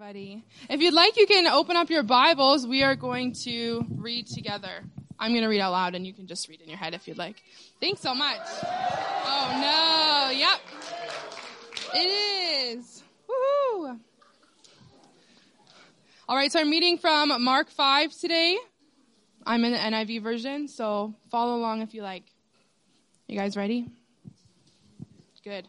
everybody. If you'd like, you can open up your Bibles. We are going to read together. I'm going to read out loud and you can just read in your head if you'd like. Thanks so much. Oh no. Yep. It is. Woohoo. All right. So I'm reading from Mark 5 today. I'm in the NIV version, so follow along if you like. You guys ready? Good.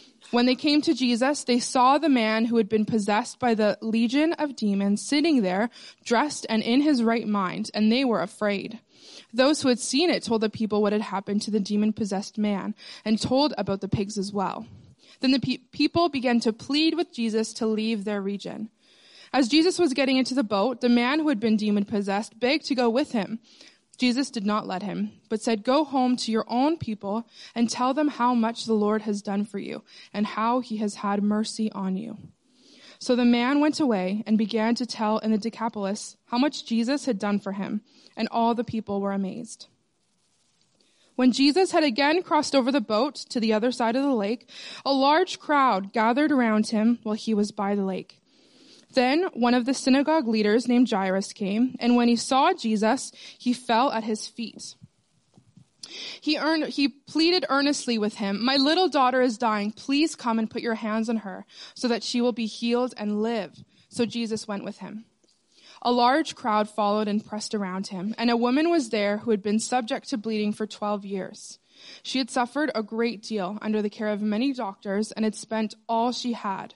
When they came to Jesus, they saw the man who had been possessed by the legion of demons sitting there, dressed and in his right mind, and they were afraid. Those who had seen it told the people what had happened to the demon possessed man and told about the pigs as well. Then the pe- people began to plead with Jesus to leave their region. As Jesus was getting into the boat, the man who had been demon possessed begged to go with him. Jesus did not let him, but said, Go home to your own people and tell them how much the Lord has done for you and how he has had mercy on you. So the man went away and began to tell in the Decapolis how much Jesus had done for him, and all the people were amazed. When Jesus had again crossed over the boat to the other side of the lake, a large crowd gathered around him while he was by the lake. Then one of the synagogue leaders named Jairus came, and when he saw Jesus, he fell at his feet. He, earned, he pleaded earnestly with him, My little daughter is dying. Please come and put your hands on her so that she will be healed and live. So Jesus went with him. A large crowd followed and pressed around him, and a woman was there who had been subject to bleeding for 12 years. She had suffered a great deal under the care of many doctors and had spent all she had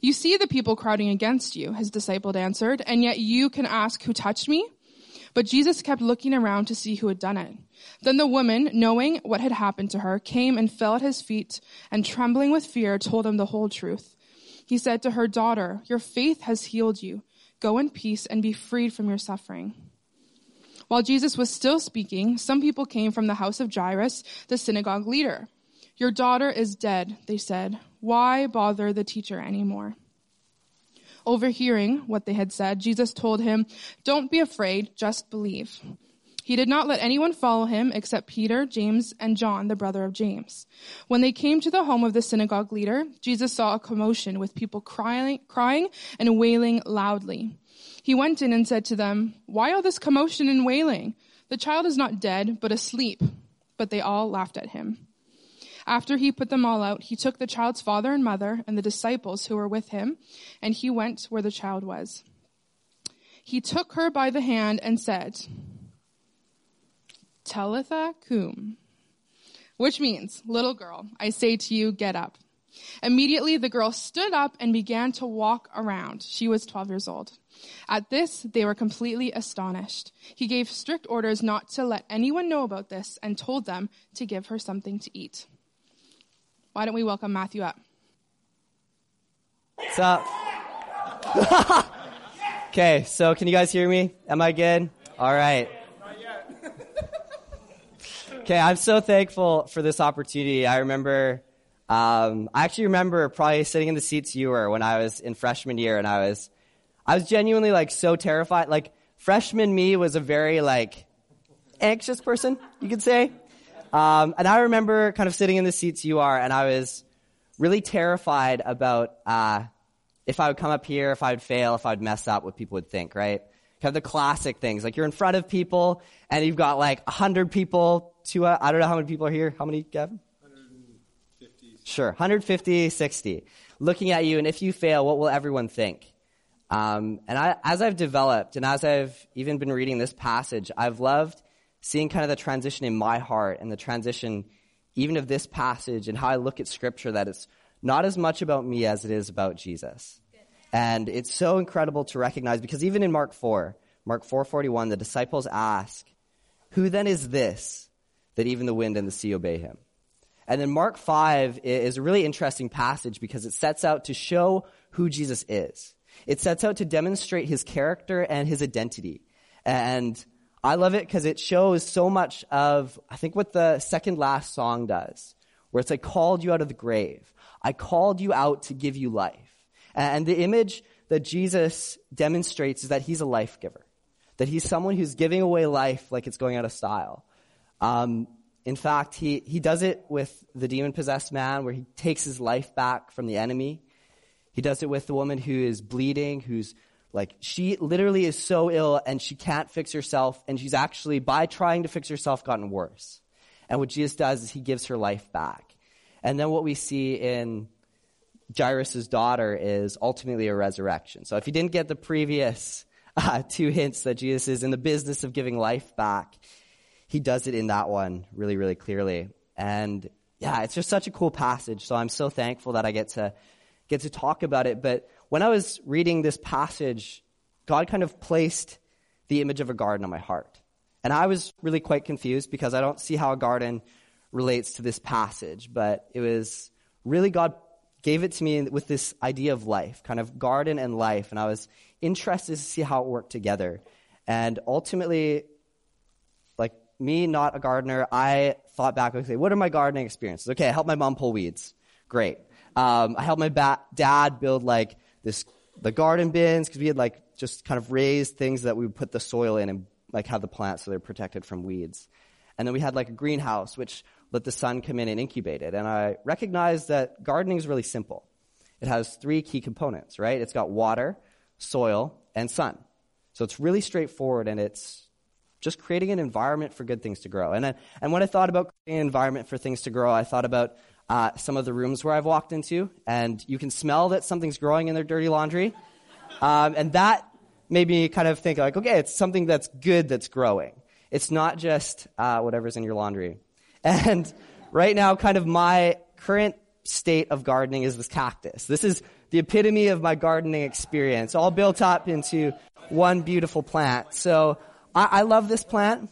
You see the people crowding against you, his disciple answered, and yet you can ask who touched me? But Jesus kept looking around to see who had done it. Then the woman, knowing what had happened to her, came and fell at his feet and trembling with fear told him the whole truth. He said to her, daughter, your faith has healed you. Go in peace and be freed from your suffering. While Jesus was still speaking, some people came from the house of Jairus, the synagogue leader. Your daughter is dead, they said. Why bother the teacher anymore? Overhearing what they had said, Jesus told him, Don't be afraid, just believe. He did not let anyone follow him except Peter, James, and John, the brother of James. When they came to the home of the synagogue leader, Jesus saw a commotion with people crying, crying and wailing loudly. He went in and said to them, Why all this commotion and wailing? The child is not dead, but asleep. But they all laughed at him. After he put them all out, he took the child's father and mother and the disciples who were with him, and he went where the child was. He took her by the hand and said, Talitha cum, which means, little girl, I say to you, get up. Immediately the girl stood up and began to walk around. She was 12 years old. At this, they were completely astonished. He gave strict orders not to let anyone know about this and told them to give her something to eat. Why don't we welcome Matthew up? What's up? okay, so can you guys hear me? Am I good? All right. Okay, I'm so thankful for this opportunity. I remember, um, I actually remember probably sitting in the seats you were when I was in freshman year, and I was, I was genuinely like so terrified. Like freshman me was a very like anxious person, you could say. Um, and I remember kind of sitting in the seats you are, and I was really terrified about uh, if I would come up here, if I would fail, if I would mess up, what people would think, right? Kind of the classic things. Like you're in front of people, and you've got like 100 people to, uh, I don't know how many people are here. How many, Gavin? 150. Sure, 150, 60. Looking at you, and if you fail, what will everyone think? Um, and I, as I've developed, and as I've even been reading this passage, I've loved seeing kind of the transition in my heart and the transition even of this passage and how I look at scripture that it's not as much about me as it is about Jesus. And it's so incredible to recognize because even in Mark 4, Mark 4:41, the disciples ask, "Who then is this that even the wind and the sea obey him?" And then Mark 5 is a really interesting passage because it sets out to show who Jesus is. It sets out to demonstrate his character and his identity. And I love it because it shows so much of, I think, what the second last song does, where it's, I called you out of the grave. I called you out to give you life. And the image that Jesus demonstrates is that he's a life giver, that he's someone who's giving away life like it's going out of style. Um, in fact, he, he does it with the demon possessed man, where he takes his life back from the enemy. He does it with the woman who is bleeding, who's like, she literally is so ill and she can't fix herself, and she's actually, by trying to fix herself, gotten worse. And what Jesus does is he gives her life back. And then what we see in Jairus' daughter is ultimately a resurrection. So if you didn't get the previous uh, two hints that Jesus is in the business of giving life back, he does it in that one really, really clearly. And yeah, it's just such a cool passage. So I'm so thankful that I get to get to talk about it. But when I was reading this passage, God kind of placed the image of a garden on my heart. And I was really quite confused because I don't see how a garden relates to this passage, but it was really God gave it to me with this idea of life, kind of garden and life, and I was interested to see how it worked together. And ultimately, like me, not a gardener, I thought back, okay, what are my gardening experiences? Okay, I helped my mom pull weeds. Great. Um, I helped my ba- dad build like this, the garden bins, because we had like just kind of raised things that we would put the soil in and like have the plants so they're protected from weeds. And then we had like a greenhouse, which let the sun come in and incubate it. And I recognized that gardening is really simple. It has three key components, right? It's got water, soil, and sun. So it's really straightforward and it's just creating an environment for good things to grow. And, then, and when I thought about creating an environment for things to grow, I thought about uh, some of the rooms where I've walked into, and you can smell that something's growing in their dirty laundry. Um, and that made me kind of think like, okay, it's something that's good that's growing. It's not just uh, whatever's in your laundry. And right now, kind of my current state of gardening is this cactus. This is the epitome of my gardening experience, all built up into one beautiful plant. So I, I love this plant.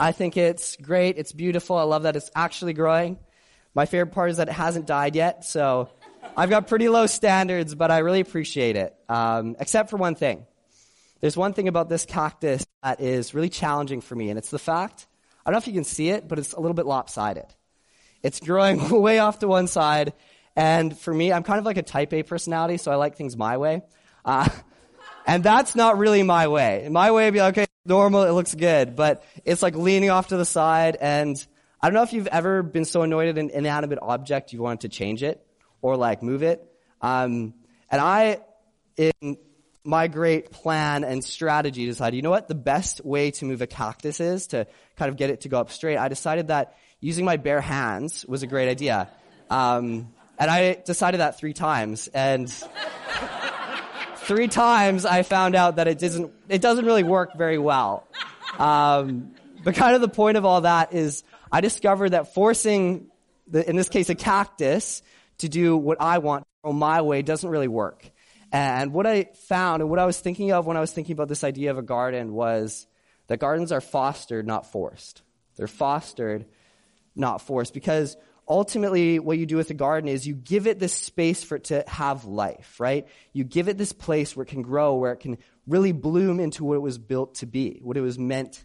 I think it's great. It's beautiful. I love that it's actually growing. My favorite part is that it hasn't died yet. So I've got pretty low standards, but I really appreciate it. Um, except for one thing. There's one thing about this cactus that is really challenging for me, and it's the fact I don't know if you can see it, but it's a little bit lopsided. It's growing way off to one side, and for me, I'm kind of like a type A personality, so I like things my way. Uh, and that's not really my way. My way would be okay, normal, it looks good, but it's like leaning off to the side, and I don't know if you've ever been so annoyed at an inanimate object you wanted to change it or like move it. Um, and I, in my great plan and strategy decided, you know what, the best way to move a cactus is to kind of get it to go up straight. I decided that using my bare hands was a great idea. Um, and I decided that three times. And three times I found out that it doesn't, it doesn't really work very well. Um, but kind of the point of all that is I discovered that forcing, the, in this case, a cactus to do what I want go my way doesn't really work. And what I found and what I was thinking of when I was thinking about this idea of a garden was that gardens are fostered, not forced. They're fostered, not forced. Because ultimately, what you do with a garden is you give it this space for it to have life, right? You give it this place where it can grow, where it can really bloom into what it was built to be, what it was meant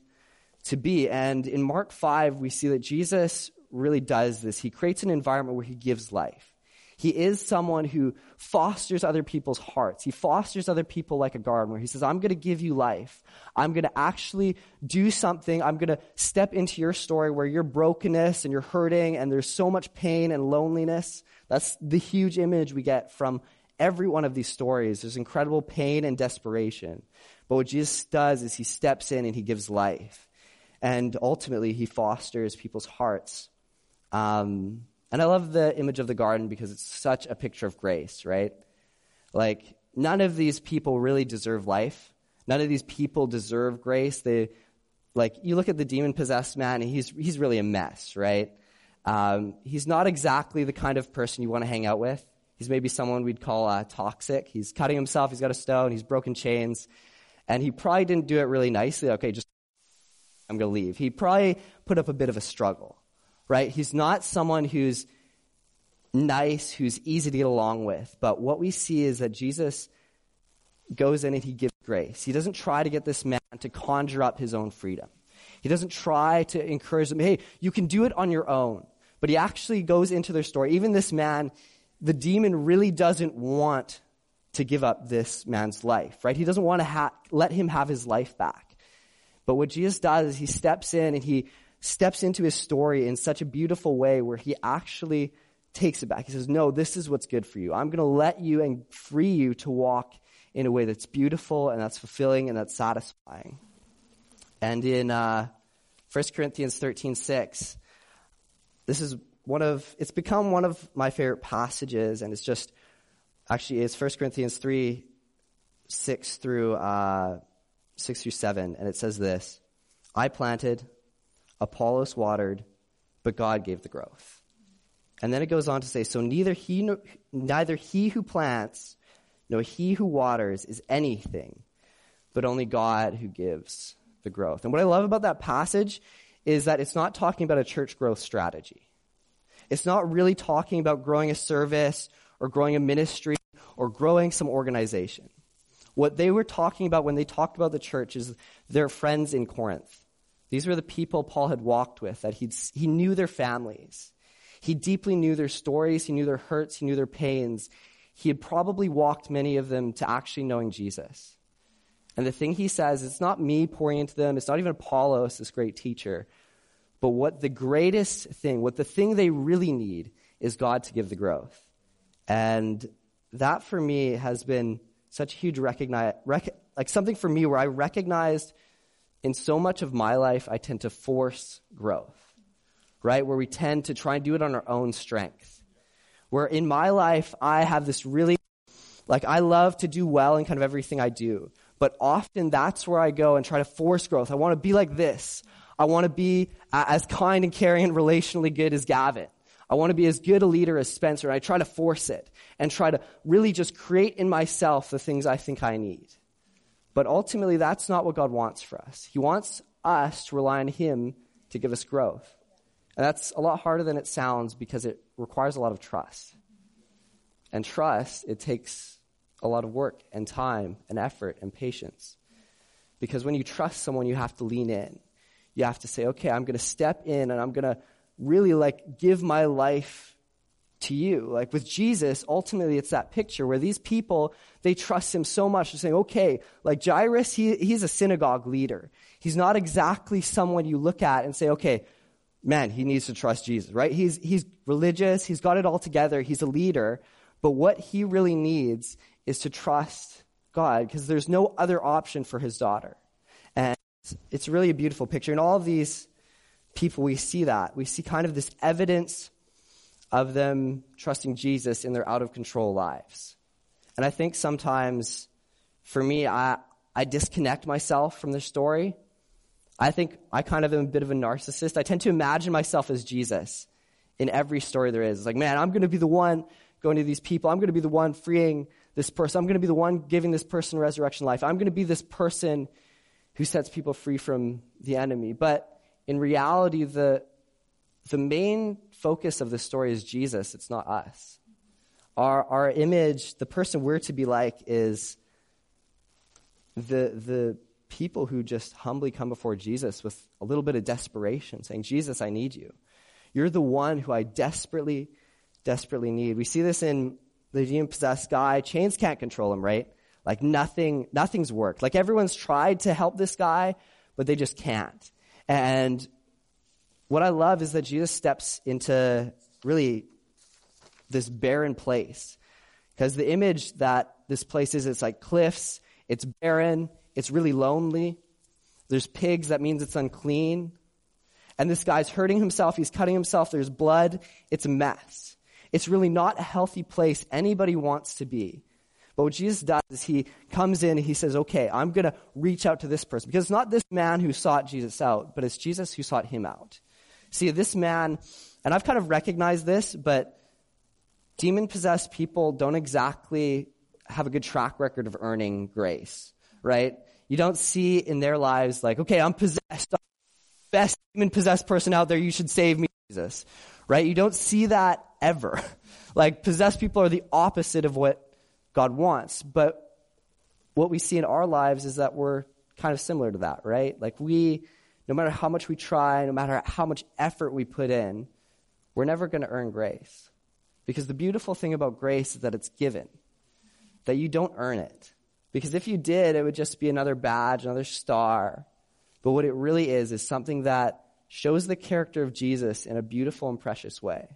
to be. And in Mark 5, we see that Jesus really does this. He creates an environment where he gives life. He is someone who fosters other people's hearts. He fosters other people like a garden where he says, I'm going to give you life. I'm going to actually do something. I'm going to step into your story where you're brokenness and you're hurting and there's so much pain and loneliness. That's the huge image we get from every one of these stories. There's incredible pain and desperation. But what Jesus does is he steps in and he gives life. And ultimately, he fosters people's hearts. Um, and I love the image of the garden because it's such a picture of grace, right? Like, none of these people really deserve life. None of these people deserve grace. They, like, you look at the demon possessed man, and he's, he's really a mess, right? Um, he's not exactly the kind of person you want to hang out with. He's maybe someone we'd call uh, toxic. He's cutting himself, he's got a stone, he's broken chains, and he probably didn't do it really nicely. Okay, just, I'm going to leave. He probably put up a bit of a struggle right? He's not someone who's nice, who's easy to get along with. But what we see is that Jesus goes in and he gives grace. He doesn't try to get this man to conjure up his own freedom. He doesn't try to encourage them, hey, you can do it on your own. But he actually goes into their story. Even this man, the demon really doesn't want to give up this man's life, right? He doesn't want to ha- let him have his life back. But what Jesus does is he steps in and he steps into his story in such a beautiful way where he actually takes it back. He says, No, this is what's good for you. I'm going to let you and free you to walk in a way that's beautiful and that's fulfilling and that's satisfying. And in uh, 1 Corinthians 13 6, this is one of, it's become one of my favorite passages, and it's just, actually, it's 1 Corinthians 3 6 through, uh, 6 through 7, and it says this I planted, Apollos watered, but God gave the growth. And then it goes on to say, so neither he, neither he who plants nor he who waters is anything, but only God who gives the growth. And what I love about that passage is that it's not talking about a church growth strategy. It's not really talking about growing a service or growing a ministry or growing some organization. What they were talking about when they talked about the church is their friends in Corinth. These were the people Paul had walked with, that he he knew their families. He deeply knew their stories, he knew their hurts, he knew their pains. He had probably walked many of them to actually knowing Jesus. And the thing he says, it's not me pouring into them, it's not even Apollos, this great teacher. But what the greatest thing, what the thing they really need is God to give the growth. And that for me has been such a huge recognize, rec- like something for me where I recognized in so much of my life, I tend to force growth, right? Where we tend to try and do it on our own strength. Where in my life, I have this really, like, I love to do well in kind of everything I do. But often that's where I go and try to force growth. I want to be like this. I want to be as kind and caring and relationally good as Gavin. I want to be as good a leader as Spencer. And I try to force it and try to really just create in myself the things I think I need. But ultimately, that's not what God wants for us. He wants us to rely on Him to give us growth. And that's a lot harder than it sounds because it requires a lot of trust. And trust, it takes a lot of work and time and effort and patience. Because when you trust someone, you have to lean in. You have to say, okay, I'm going to step in and I'm going to really like give my life to you. Like with Jesus, ultimately it's that picture where these people, they trust him so much. They're saying, okay, like Jairus, he, he's a synagogue leader. He's not exactly someone you look at and say, okay, man, he needs to trust Jesus, right? He's, he's religious. He's got it all together. He's a leader. But what he really needs is to trust God because there's no other option for his daughter. And it's really a beautiful picture. And all of these people, we see that. We see kind of this evidence of them trusting Jesus in their out of control lives. And I think sometimes, for me, I, I disconnect myself from their story. I think I kind of am a bit of a narcissist. I tend to imagine myself as Jesus in every story there is. It's like, man, I'm going to be the one going to these people. I'm going to be the one freeing this person. I'm going to be the one giving this person resurrection life. I'm going to be this person who sets people free from the enemy. But in reality, the, the main focus of the story is Jesus, it's not us. Our, our image, the person we're to be like, is the, the people who just humbly come before Jesus with a little bit of desperation, saying, Jesus, I need you. You're the one who I desperately, desperately need. We see this in the demon possessed guy. Chains can't control him, right? Like nothing, nothing's worked. Like everyone's tried to help this guy, but they just can't. And what I love is that Jesus steps into really this barren place. Because the image that this place is, it's like cliffs, it's barren, it's really lonely. There's pigs, that means it's unclean. And this guy's hurting himself, he's cutting himself, there's blood, it's a mess. It's really not a healthy place anybody wants to be. But what Jesus does is he comes in and he says, okay, I'm going to reach out to this person. Because it's not this man who sought Jesus out, but it's Jesus who sought him out. See, this man, and I've kind of recognized this, but demon possessed people don't exactly have a good track record of earning grace, right? You don't see in their lives like, okay, I'm possessed. best demon possessed person out there. You should save me, Jesus, right? You don't see that ever. Like possessed people are the opposite of what God wants. But what we see in our lives is that we're kind of similar to that, right? Like we, no matter how much we try, no matter how much effort we put in, we're never going to earn grace. Because the beautiful thing about grace is that it's given, that you don't earn it. Because if you did, it would just be another badge, another star. But what it really is, is something that shows the character of Jesus in a beautiful and precious way.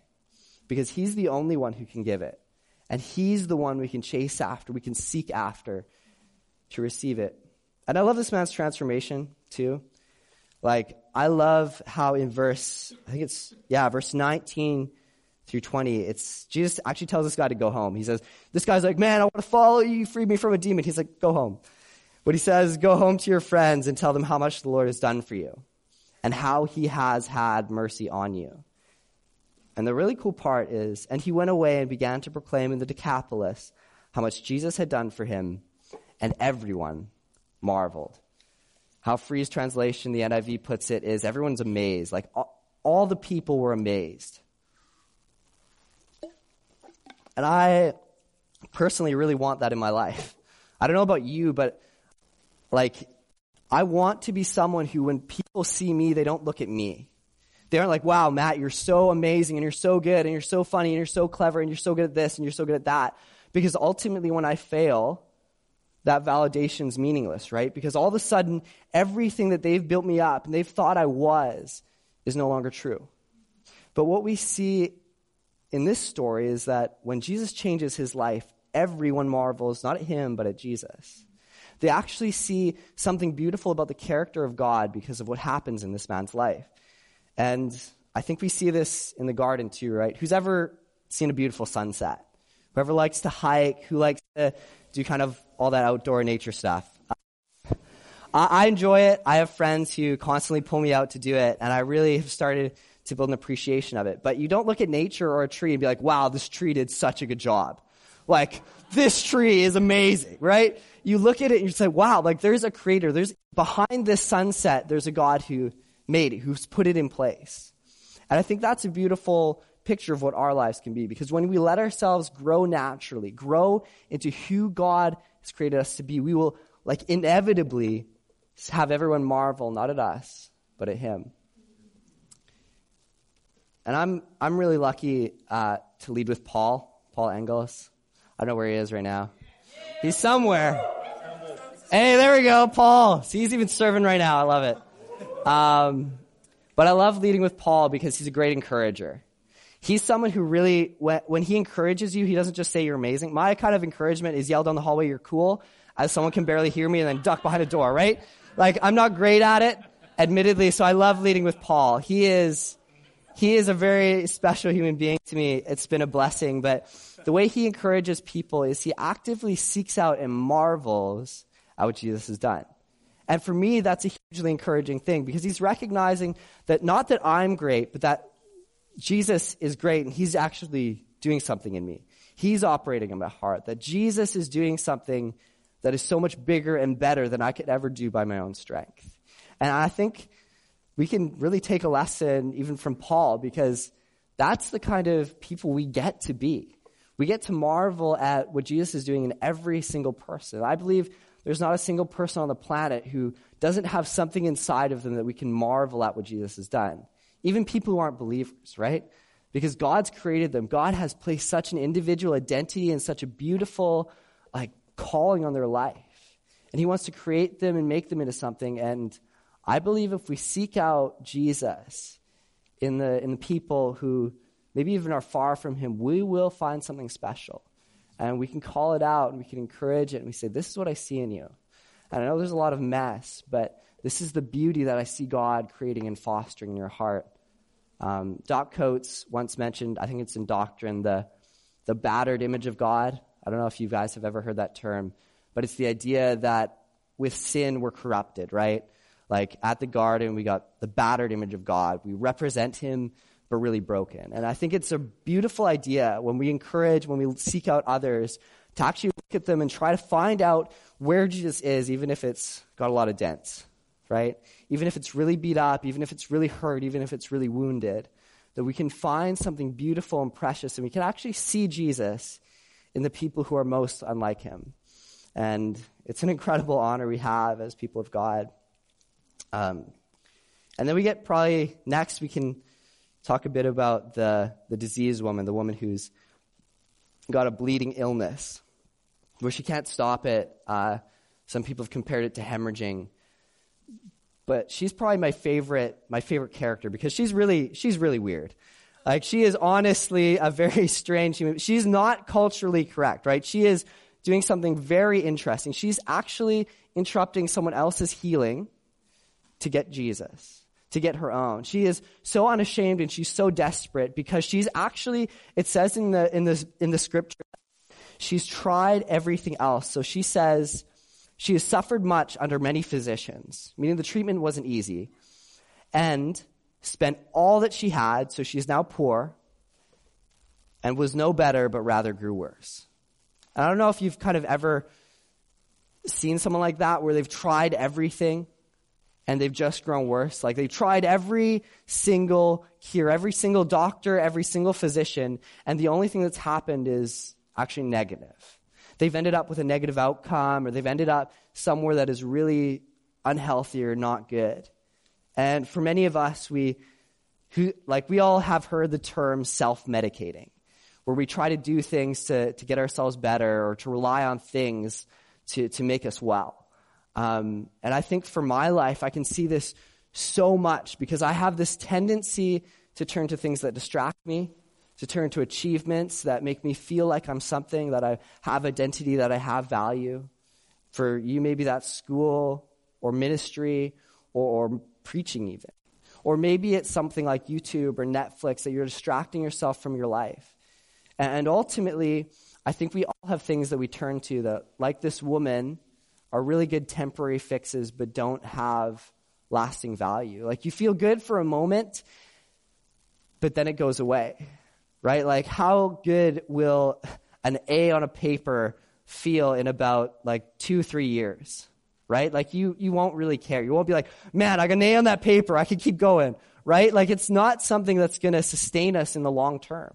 Because he's the only one who can give it. And he's the one we can chase after, we can seek after to receive it. And I love this man's transformation too. Like, I love how in verse, I think it's, yeah, verse 19 through 20, it's, Jesus actually tells this guy to go home. He says, this guy's like, man, I want to follow you, free me from a demon. He's like, go home. But he says, go home to your friends and tell them how much the Lord has done for you and how he has had mercy on you. And the really cool part is, and he went away and began to proclaim in the Decapolis how much Jesus had done for him, and everyone marveled. How Free's translation, the NIV puts it, is everyone's amazed. Like all, all the people were amazed. And I personally really want that in my life. I don't know about you, but like, I want to be someone who, when people see me, they don't look at me. They aren't like, wow, Matt, you're so amazing and you're so good and you're so funny and you're so clever and you're so good at this and you're so good at that. Because ultimately, when I fail, that validation's meaningless, right? Because all of a sudden, everything that they've built me up and they've thought I was is no longer true. But what we see in this story is that when Jesus changes his life, everyone marvels not at him, but at Jesus. They actually see something beautiful about the character of God because of what happens in this man's life. And I think we see this in the garden too, right? Who's ever seen a beautiful sunset? Whoever likes to hike, who likes to do kind of all that outdoor nature stuff. I enjoy it. I have friends who constantly pull me out to do it, and I really have started to build an appreciation of it. But you don't look at nature or a tree and be like, wow, this tree did such a good job. Like, this tree is amazing, right? You look at it and you say, wow, like there's a creator. There's behind this sunset, there's a God who made it, who's put it in place. And I think that's a beautiful picture of what our lives can be because when we let ourselves grow naturally, grow into who God has created us to be, we will like inevitably have everyone marvel not at us, but at Him. And I'm, I'm really lucky uh, to lead with Paul, Paul Engels. I don't know where he is right now. He's somewhere. Hey, there we go, Paul. See, he's even serving right now. I love it. Um, but I love leading with Paul because he's a great encourager. He's someone who really, when he encourages you, he doesn't just say you're amazing. My kind of encouragement is yell down the hallway, you're cool, as someone can barely hear me and then duck behind a door, right? Like, I'm not great at it, admittedly, so I love leading with Paul. He is, he is a very special human being to me. It's been a blessing, but the way he encourages people is he actively seeks out and marvels at what Jesus has done. And for me, that's a hugely encouraging thing because he's recognizing that not that I'm great, but that Jesus is great and he's actually doing something in me. He's operating in my heart, that Jesus is doing something that is so much bigger and better than I could ever do by my own strength. And I think we can really take a lesson even from Paul because that's the kind of people we get to be. We get to marvel at what Jesus is doing in every single person. I believe there's not a single person on the planet who doesn't have something inside of them that we can marvel at what Jesus has done. Even people who aren't believers, right? Because God's created them. God has placed such an individual identity and such a beautiful like calling on their life. And he wants to create them and make them into something and I believe if we seek out Jesus in the in the people who maybe even are far from him, we will find something special. And we can call it out and we can encourage it and we say, This is what I see in you. And I know there's a lot of mess, but this is the beauty that I see God creating and fostering in your heart. Um, Doc Coates once mentioned, I think it's in Doctrine, the, the battered image of God. I don't know if you guys have ever heard that term, but it's the idea that with sin we're corrupted, right? Like at the garden, we got the battered image of God. We represent Him but really broken. And I think it's a beautiful idea when we encourage, when we seek out others, to actually look at them and try to find out where Jesus is, even if it's got a lot of dents, right? Even if it's really beat up, even if it's really hurt, even if it's really wounded, that we can find something beautiful and precious, and we can actually see Jesus in the people who are most unlike him. And it's an incredible honor we have as people of God. Um, and then we get probably next, we can talk a bit about the, the diseased woman, the woman who's got a bleeding illness, where she can't stop it. Uh, some people have compared it to hemorrhaging. But she's probably my favorite, my favorite character because she's really, she's really weird. Like she is honestly a very strange human. She's not culturally correct, right? She is doing something very interesting. She's actually interrupting someone else's healing to get Jesus to get her own. She is so unashamed and she's so desperate because she's actually, it says in the, in the, in the scripture, she's tried everything else. So she says she has suffered much under many physicians, meaning the treatment wasn't easy, and spent all that she had, so she's now poor, and was no better, but rather grew worse. And I don't know if you've kind of ever seen someone like that where they've tried everything and they've just grown worse. Like they tried every single cure, every single doctor, every single physician, and the only thing that's happened is actually negative. They've ended up with a negative outcome, or they've ended up somewhere that is really unhealthy or not good. And for many of us, we, who, like, we all have heard the term self-medicating, where we try to do things to, to get ourselves better or to rely on things to, to make us well. Um, and I think for my life, I can see this so much because I have this tendency to turn to things that distract me, to turn to achievements that make me feel like I'm something, that I have identity, that I have value. For you, maybe that's school or ministry or, or preaching, even. Or maybe it's something like YouTube or Netflix that you're distracting yourself from your life. And ultimately, I think we all have things that we turn to that, like this woman, are really good temporary fixes but don't have lasting value. Like you feel good for a moment, but then it goes away, right? Like how good will an A on a paper feel in about like two, three years, right? Like you, you won't really care. You won't be like, man, I got an A on that paper. I can keep going, right? Like it's not something that's going to sustain us in the long term.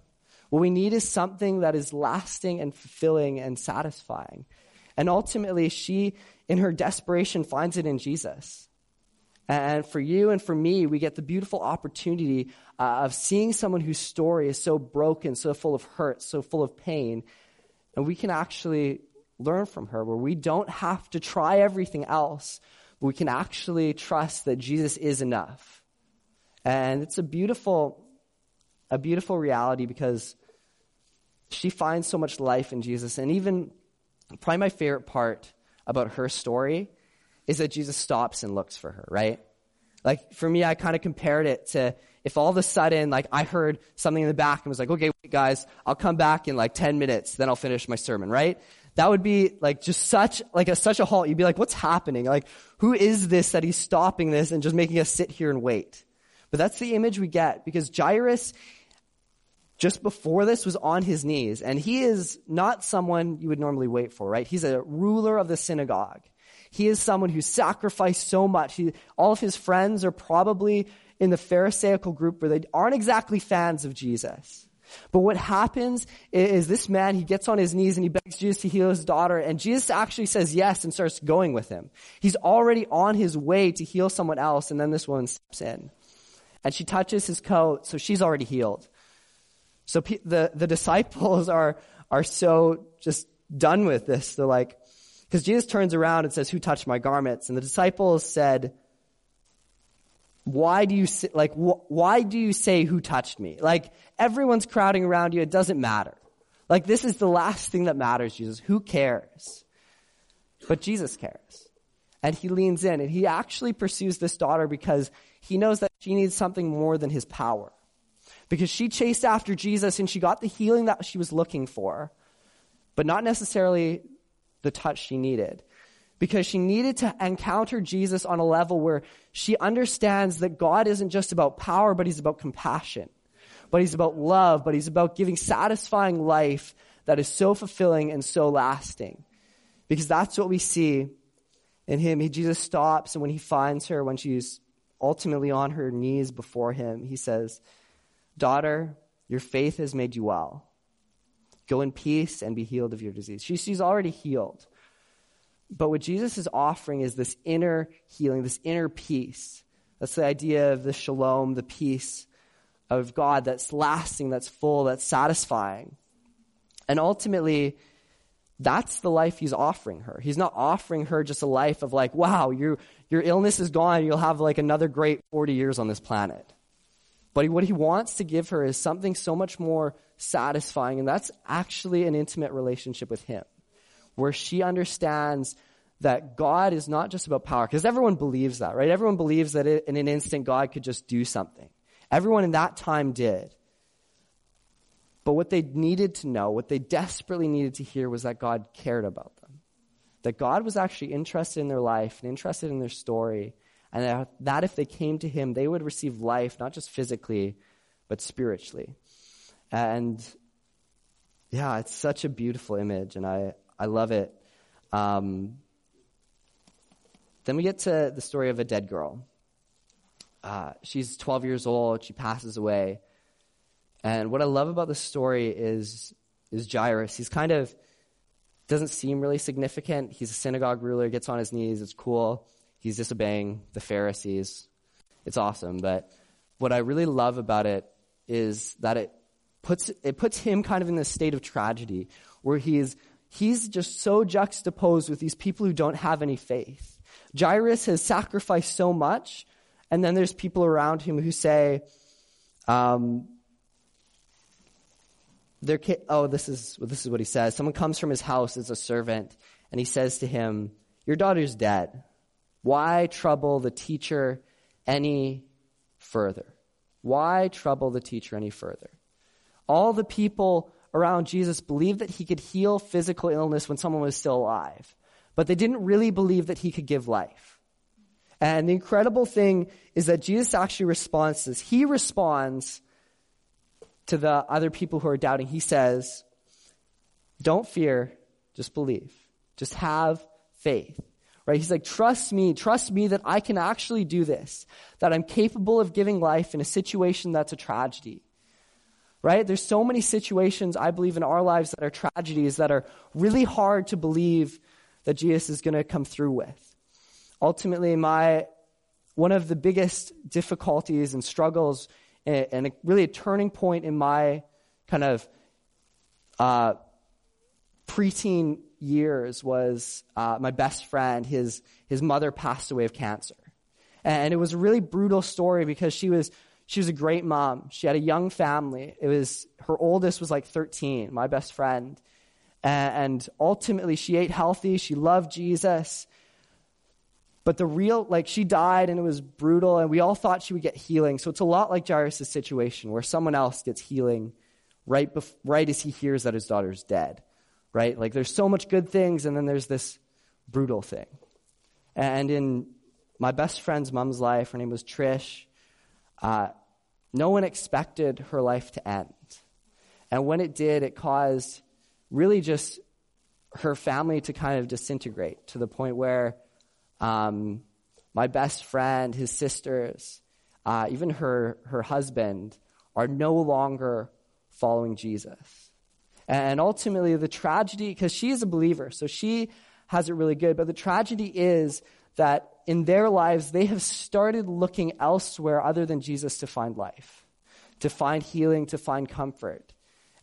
What we need is something that is lasting and fulfilling and satisfying. And ultimately, she, in her desperation, finds it in Jesus. And for you and for me, we get the beautiful opportunity uh, of seeing someone whose story is so broken, so full of hurt, so full of pain. And we can actually learn from her where we don't have to try everything else, we can actually trust that Jesus is enough. And it's a beautiful, a beautiful reality because she finds so much life in Jesus. And even probably my favorite part about her story is that Jesus stops and looks for her, right? Like for me, I kind of compared it to if all of a sudden, like I heard something in the back and was like, okay, wait guys, I'll come back in like 10 minutes, then I'll finish my sermon, right? That would be like just such, like a, such a halt. You'd be like, what's happening? Like, who is this that he's stopping this and just making us sit here and wait? But that's the image we get because Jairus just before this was on his knees. And he is not someone you would normally wait for, right? He's a ruler of the synagogue. He is someone who sacrificed so much. He, all of his friends are probably in the Pharisaical group where they aren't exactly fans of Jesus. But what happens is this man, he gets on his knees and he begs Jesus to heal his daughter, and Jesus actually says yes and starts going with him. He's already on his way to heal someone else, and then this woman steps in. And she touches his coat, so she's already healed. So the, the disciples are, are so just done with this. They're like, because Jesus turns around and says, Who touched my garments? And the disciples said, Why do you say, like wh- why do you say who touched me? Like everyone's crowding around you, it doesn't matter. Like this is the last thing that matters, Jesus. Who cares? But Jesus cares. And he leans in and he actually pursues this daughter because he knows that she needs something more than his power. Because she chased after Jesus and she got the healing that she was looking for, but not necessarily the touch she needed. Because she needed to encounter Jesus on a level where she understands that God isn't just about power, but he's about compassion. But he's about love, but he's about giving satisfying life that is so fulfilling and so lasting. Because that's what we see in him. He, Jesus stops, and when he finds her, when she's ultimately on her knees before him, he says, Daughter, your faith has made you well. Go in peace and be healed of your disease. She, she's already healed. But what Jesus is offering is this inner healing, this inner peace. That's the idea of the shalom, the peace of God that's lasting, that's full, that's satisfying. And ultimately, that's the life he's offering her. He's not offering her just a life of like, wow, your, your illness is gone, you'll have like another great 40 years on this planet. But what he wants to give her is something so much more satisfying, and that's actually an intimate relationship with him, where she understands that God is not just about power, because everyone believes that, right? Everyone believes that in an instant God could just do something. Everyone in that time did. But what they needed to know, what they desperately needed to hear was that God cared about them. That God was actually interested in their life and interested in their story and that if they came to him, they would receive life, not just physically, but spiritually. And yeah, it's such a beautiful image, and I, I love it. Um, then we get to the story of a dead girl. Uh, she's 12 years old, she passes away. And what I love about this story is, is Jairus. He's kind of, doesn't seem really significant. He's a synagogue ruler, gets on his knees, it's cool. He's disobeying the Pharisees. It's awesome. But what I really love about it is that it puts, it puts him kind of in this state of tragedy where he's, he's just so juxtaposed with these people who don't have any faith. Jairus has sacrificed so much, and then there's people around him who say, um, their kid, oh, this is, this is what he says. Someone comes from his house as a servant, and he says to him, Your daughter's dead. Why trouble the teacher any further? Why trouble the teacher any further? All the people around Jesus believed that he could heal physical illness when someone was still alive, but they didn't really believe that he could give life. And the incredible thing is that Jesus actually responds to this. He responds to the other people who are doubting. He says, Don't fear, just believe. Just have faith. Right? He's like, trust me, trust me that I can actually do this, that I'm capable of giving life in a situation that's a tragedy. Right? There's so many situations, I believe, in our lives that are tragedies that are really hard to believe that Jesus is going to come through with. Ultimately, my, one of the biggest difficulties and struggles and, a, really a turning point in my kind of uh, preteen years was uh, my best friend. His, his mother passed away of cancer. And it was a really brutal story because she was, she was a great mom. She had a young family. It was, her oldest was like 13, my best friend. And ultimately, she ate healthy. She loved Jesus. But the real, like, she died and it was brutal, and we all thought she would get healing. So it's a lot like Jairus' situation where someone else gets healing right, bef- right as he hears that his daughter's dead right? Like there's so much good things, and then there's this brutal thing. And in my best friend's mom's life, her name was Trish, uh, no one expected her life to end. And when it did, it caused really just her family to kind of disintegrate to the point where um, my best friend, his sisters, uh, even her, her husband are no longer following Jesus. And ultimately, the tragedy, because she is a believer, so she has it really good, but the tragedy is that in their lives, they have started looking elsewhere other than Jesus to find life, to find healing, to find comfort.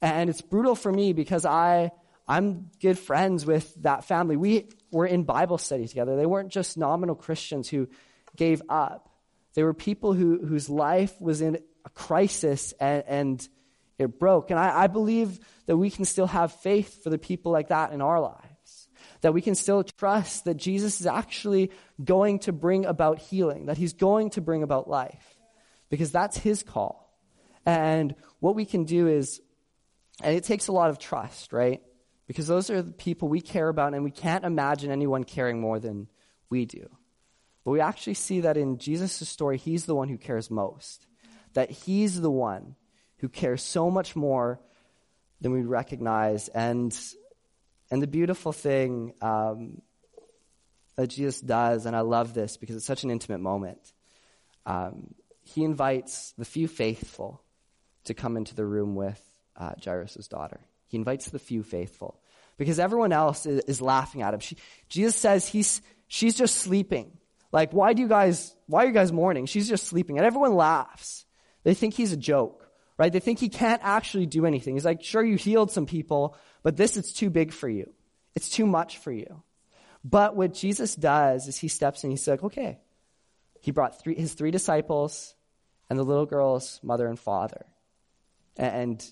And it's brutal for me because I, I'm good friends with that family. We were in Bible study together. They weren't just nominal Christians who gave up. They were people who, whose life was in a crisis and, and it broke. And I, I believe that we can still have faith for the people like that in our lives that we can still trust that Jesus is actually going to bring about healing, that he's going to bring about life, because that's his call. And what we can do is, and it takes a lot of trust, right? Because those are the people we care about, and we can't imagine anyone caring more than we do. But we actually see that in Jesus' story, he's the one who cares most. That he's the one who cares so much more than we recognize. And and the beautiful thing um, that Jesus does, and I love this because it's such an intimate moment, um, he invites the few faithful to come into the room with uh, Jairus' daughter. He invites the few faithful because everyone else is, is laughing at him. She, Jesus says he's, she's just sleeping. Like, why do you guys, why are you guys mourning? She's just sleeping. And everyone laughs. They think he's a joke right? They think he can't actually do anything. He's like, sure, you healed some people, but this is too big for you. It's too much for you. But what Jesus does is he steps in, he's like, okay. He brought three, his three disciples and the little girl's mother and father. And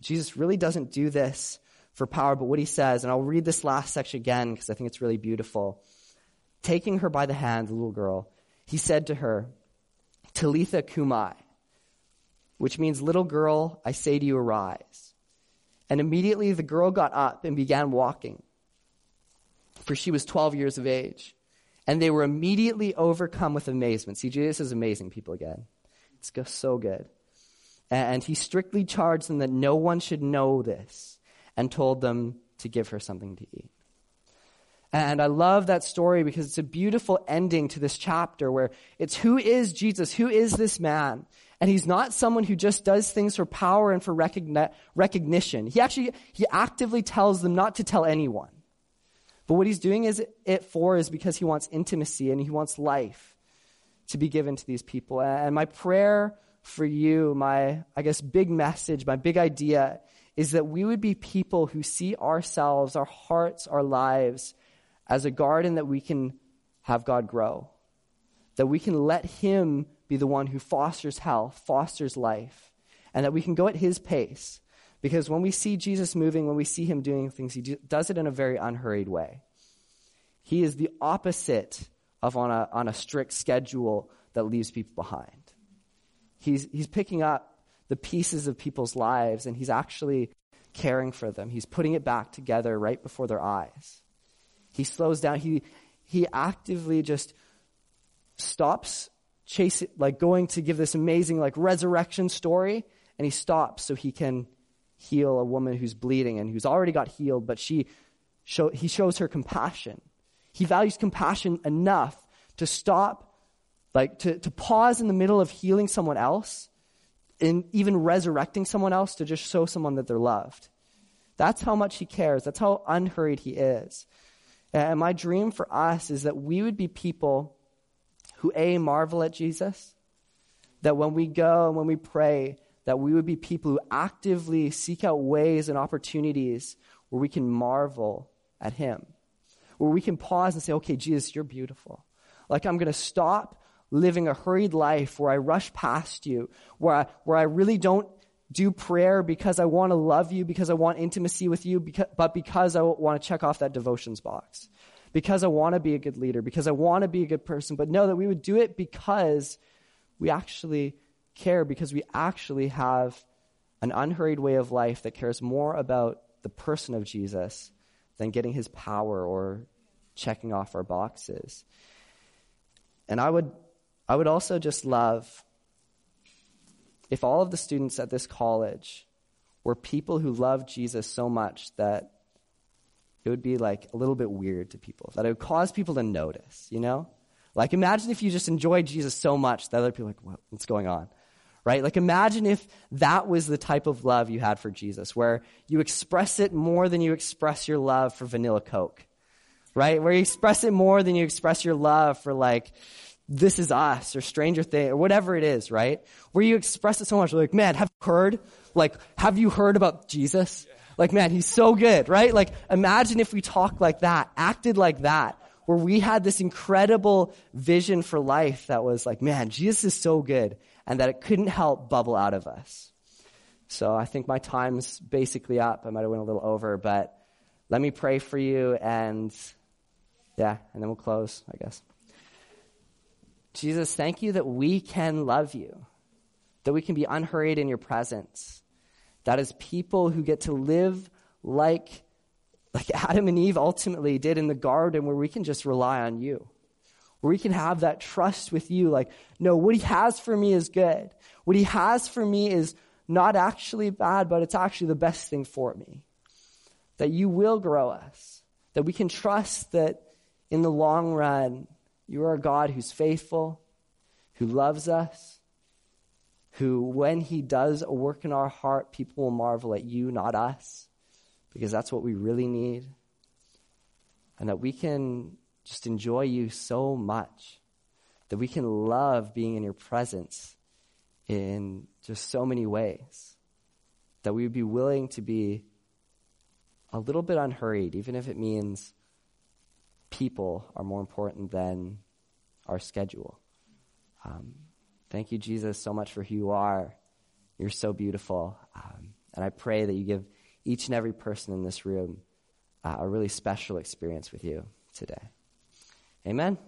Jesus really doesn't do this for power, but what he says, and I'll read this last section again because I think it's really beautiful. Taking her by the hand, the little girl, he said to her, Talitha cumi, which means, Little girl, I say to you, arise. And immediately the girl got up and began walking, for she was 12 years of age. And they were immediately overcome with amazement. See, Jesus is amazing, people, again. It's just so good. And he strictly charged them that no one should know this and told them to give her something to eat. And I love that story because it's a beautiful ending to this chapter where it's who is Jesus? Who is this man? And he's not someone who just does things for power and for recogni- recognition. He actually, he actively tells them not to tell anyone. But what he's doing is it for is because he wants intimacy and he wants life to be given to these people. And my prayer for you, my, I guess, big message, my big idea is that we would be people who see ourselves, our hearts, our lives as a garden that we can have God grow. That we can let him be the one who fosters health, fosters life, and that we can go at his pace. Because when we see Jesus moving, when we see him doing things, he does it in a very unhurried way. He is the opposite of on a, on a strict schedule that leaves people behind. He's, he's picking up the pieces of people's lives and he's actually caring for them. He's putting it back together right before their eyes. He slows down. He, he actively just stops chase like going to give this amazing like resurrection story and he stops so he can heal a woman who's bleeding and who's already got healed but she show, he shows her compassion. He values compassion enough to stop like to, to pause in the middle of healing someone else and even resurrecting someone else to just show someone that they're loved. That's how much he cares. That's how unhurried he is Uh, and my dream for us is that we would be people who A, marvel at Jesus, that when we go and when we pray, that we would be people who actively seek out ways and opportunities where we can marvel at Him, where we can pause and say, okay, Jesus, you're beautiful. Like, I'm going to stop living a hurried life where I rush past you, where I, where I really don't do prayer because I want to love you, because I want intimacy with you, because, but because I want to check off that devotions box because I want to be a good leader, because I want to be a good person, but know that we would do it because we actually care, because we actually have an unhurried way of life that cares more about the person of Jesus than getting his power or checking off our boxes. And I would, I would also just love if all of the students at this college were people who loved Jesus so much that it would be like a little bit weird to people, that it would cause people to notice, you know? Like imagine if you just enjoyed Jesus so much that other people like, what, what's going on? Right? Like imagine if that was the type of love you had for Jesus, where you express it more than you express your love for vanilla Coke. Right? Where you express it more than you express your love for like, this is us or Stranger Thing or whatever it is, right? Where you express it so much, like, man, have you heard? Like, have you heard about Jesus? Like, man, he's so good, right? Like, imagine if we talked like that, acted like that, where we had this incredible vision for life that was like, man, Jesus is so good, and that it couldn't help bubble out of us. So I think my time's basically up. I might have went a little over, but let me pray for you, and yeah, and then we'll close, I guess. Jesus, thank you that we can love you, that we can be unhurried in your presence, that as people who get to live like, like Adam and Eve ultimately did in the garden, where we can just rely on you, where we can have that trust with you, like, no, what he has for me is good. What he has for me is not actually bad, but it's actually the best thing for me. That you will grow us, that we can trust that in the long run, you are a God who's faithful, who loves us, who, when He does a work in our heart, people will marvel at you, not us, because that's what we really need. And that we can just enjoy you so much, that we can love being in your presence in just so many ways, that we would be willing to be a little bit unhurried, even if it means people are more important than our schedule. Um, thank you, Jesus, so much for who you are. You're so beautiful. Um, and I pray that you give each and every person in this room uh, a really special experience with you today. Amen.